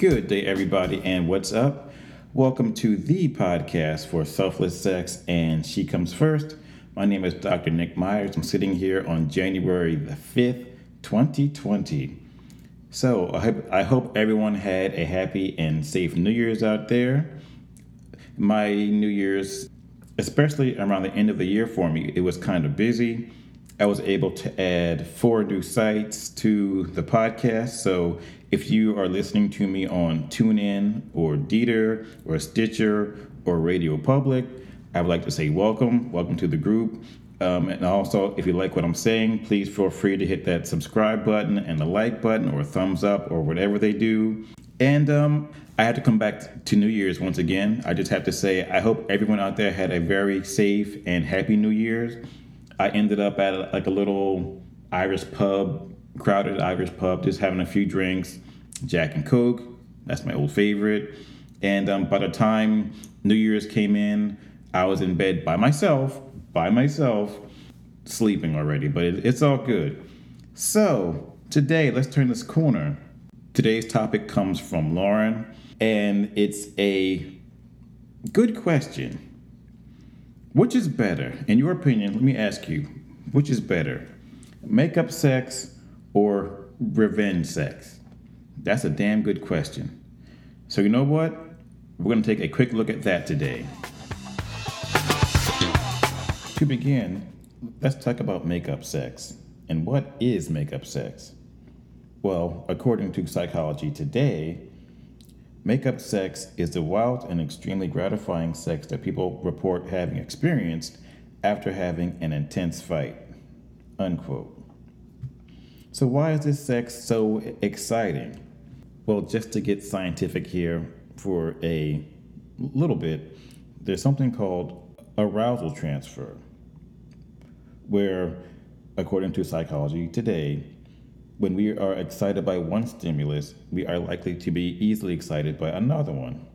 Good day, everybody, and what's up? Welcome to the podcast for Selfless Sex and She Comes First. My name is Dr. Nick Myers. I'm sitting here on January the 5th, 2020. So, I hope, I hope everyone had a happy and safe New Year's out there. My New Year's, especially around the end of the year for me, it was kind of busy. I was able to add four new sites to the podcast. So if you are listening to me on TuneIn or Deezer or Stitcher or Radio Public, I would like to say welcome. Welcome to the group. Um, and also, if you like what I'm saying, please feel free to hit that subscribe button and the like button or thumbs up or whatever they do. And um, I had to come back to New Year's once again. I just have to say, I hope everyone out there had a very safe and happy New Year's. I ended up at like a little Irish pub, crowded Irish pub, just having a few drinks, Jack and Coke. That's my old favorite. And um, by the time New Year's came in, I was in bed by myself, by myself, sleeping already. But it, it's all good. So today, let's turn this corner. Today's topic comes from Lauren, and it's a good question. Which is better, in your opinion? Let me ask you, which is better, makeup sex or revenge sex? That's a damn good question. So, you know what? We're going to take a quick look at that today. To begin, let's talk about makeup sex. And what is makeup sex? Well, according to Psychology Today, Makeup sex is the wild and extremely gratifying sex that people report having experienced after having an intense fight. Unquote. So, why is this sex so exciting? Well, just to get scientific here for a little bit, there's something called arousal transfer, where, according to psychology today, when we are excited by one stimulus, we are likely to be easily excited by another one.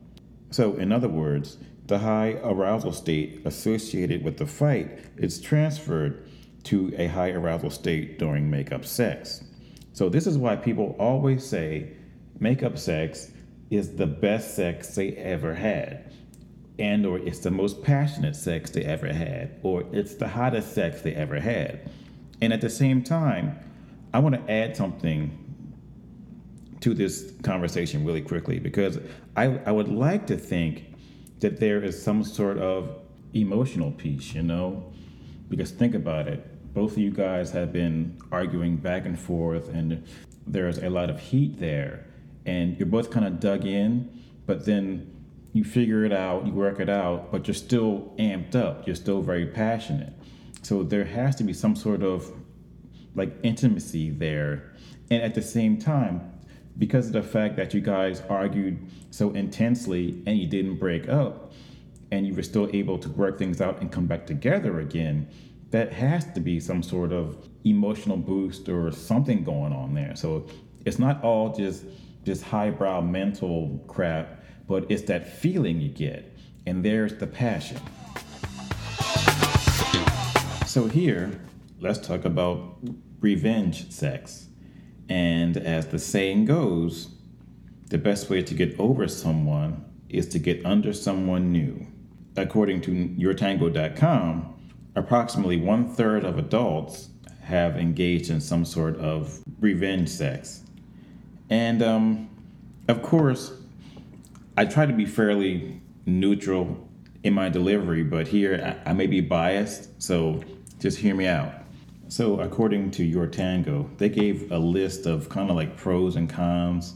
So, in other words, the high arousal state associated with the fight is transferred to a high arousal state during makeup sex. So, this is why people always say makeup sex is the best sex they ever had and or it's the most passionate sex they ever had or it's the hottest sex they ever had and at the same time I want to add something to this conversation really quickly because I, I would like to think that there is some sort of emotional piece, you know? Because think about it. Both of you guys have been arguing back and forth, and there's a lot of heat there. And you're both kind of dug in, but then you figure it out, you work it out, but you're still amped up. You're still very passionate. So there has to be some sort of like intimacy there. And at the same time, because of the fact that you guys argued so intensely and you didn't break up and you were still able to work things out and come back together again, that has to be some sort of emotional boost or something going on there. So it's not all just just highbrow mental crap, but it's that feeling you get. And there's the passion. So here, let's talk about revenge sex. And as the saying goes, the best way to get over someone is to get under someone new. According to yourtango.com, approximately one third of adults have engaged in some sort of revenge sex. And um, of course, I try to be fairly neutral in my delivery, but here I, I may be biased, so just hear me out. So, according to Your Tango, they gave a list of kind of like pros and cons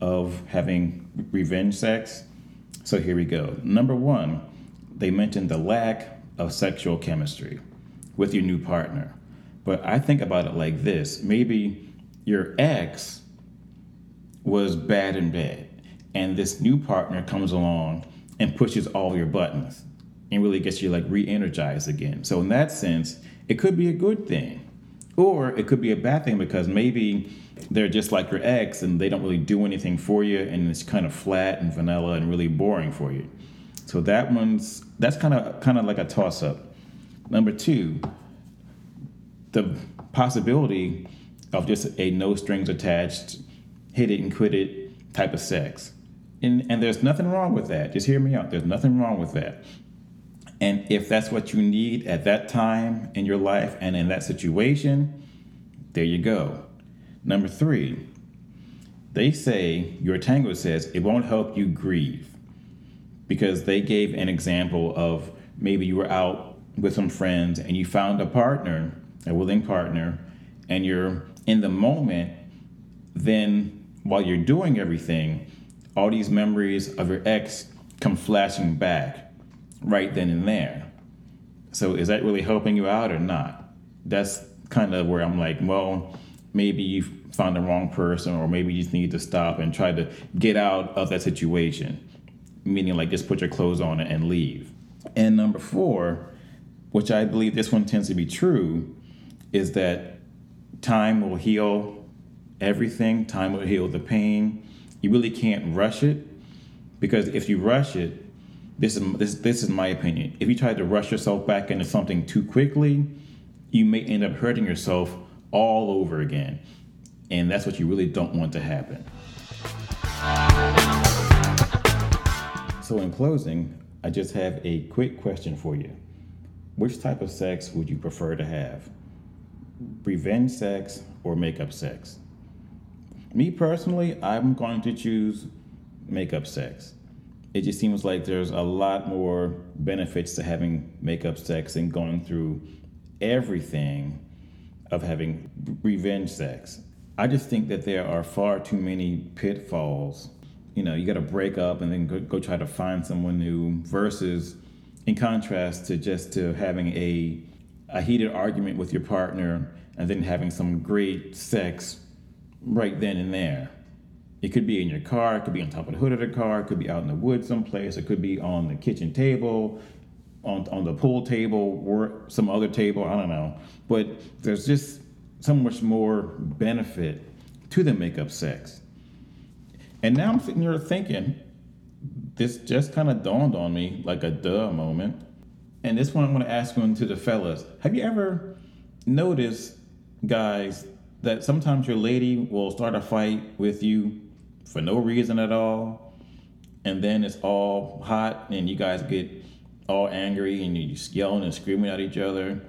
of having revenge sex. So, here we go. Number one, they mentioned the lack of sexual chemistry with your new partner. But I think about it like this maybe your ex was bad in bed, and this new partner comes along and pushes all your buttons and really gets you like re energized again. So, in that sense, it could be a good thing. Or it could be a bad thing because maybe they're just like your ex and they don't really do anything for you and it's kind of flat and vanilla and really boring for you. So that one's that's kind of kind of like a toss up. Number 2, the possibility of just a no strings attached hit it and quit it type of sex. And, and there's nothing wrong with that. Just hear me out. There's nothing wrong with that. And if that's what you need at that time in your life and in that situation, there you go. Number three, they say, your tango says, it won't help you grieve because they gave an example of maybe you were out with some friends and you found a partner, a willing partner, and you're in the moment, then while you're doing everything, all these memories of your ex come flashing back right then and there. So is that really helping you out or not? That's kind of where I'm like, well, maybe you found the wrong person, or maybe you just need to stop and try to get out of that situation. Meaning, like, just put your clothes on and leave. And number four, which I believe this one tends to be true, is that time will heal everything, time will heal the pain. You really can't rush it because if you rush it, this is this this is my opinion. If you try to rush yourself back into something too quickly, you may end up hurting yourself all over again. And that's what you really don't want to happen. So in closing, I just have a quick question for you. Which type of sex would you prefer to have? Revenge sex or makeup sex? Me personally, I'm going to choose makeup sex. It just seems like there's a lot more benefits to having makeup sex and going through everything of having revenge sex. I just think that there are far too many pitfalls. You know, you got to break up and then go, go try to find someone new versus in contrast to just to having a a heated argument with your partner and then having some great sex right then and there. It could be in your car, it could be on top of the hood of the car, it could be out in the woods someplace, it could be on the kitchen table, on, on the pool table, or some other table, I don't know. But there's just so much more benefit to the makeup sex. And now I'm sitting here thinking, this just kind of dawned on me like a duh moment. And this one I'm going to ask one to the fellas. Have you ever noticed, guys, that sometimes your lady will start a fight with you for no reason at all, and then it's all hot, and you guys get all angry and you're yelling and screaming at each other,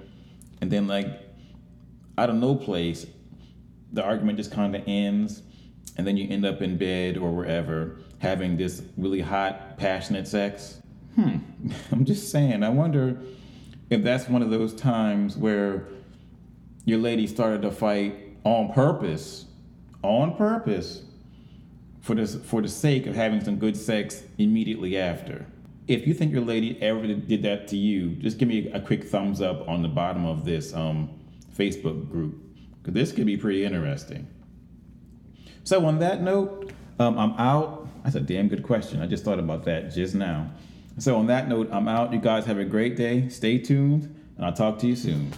and then like out of no place, the argument just kind of ends, and then you end up in bed or wherever having this really hot, passionate sex. Hmm, I'm just saying, I wonder if that's one of those times where your lady started to fight on purpose, on purpose, for this for the sake of having some good sex immediately after. If you think your lady ever did that to you, just give me a quick thumbs up on the bottom of this um, Facebook group because this could be pretty interesting. So on that note, um, I'm out. That's a damn good question. I just thought about that just now. So on that note, I'm out. You guys have a great day. Stay tuned, and I'll talk to you soon.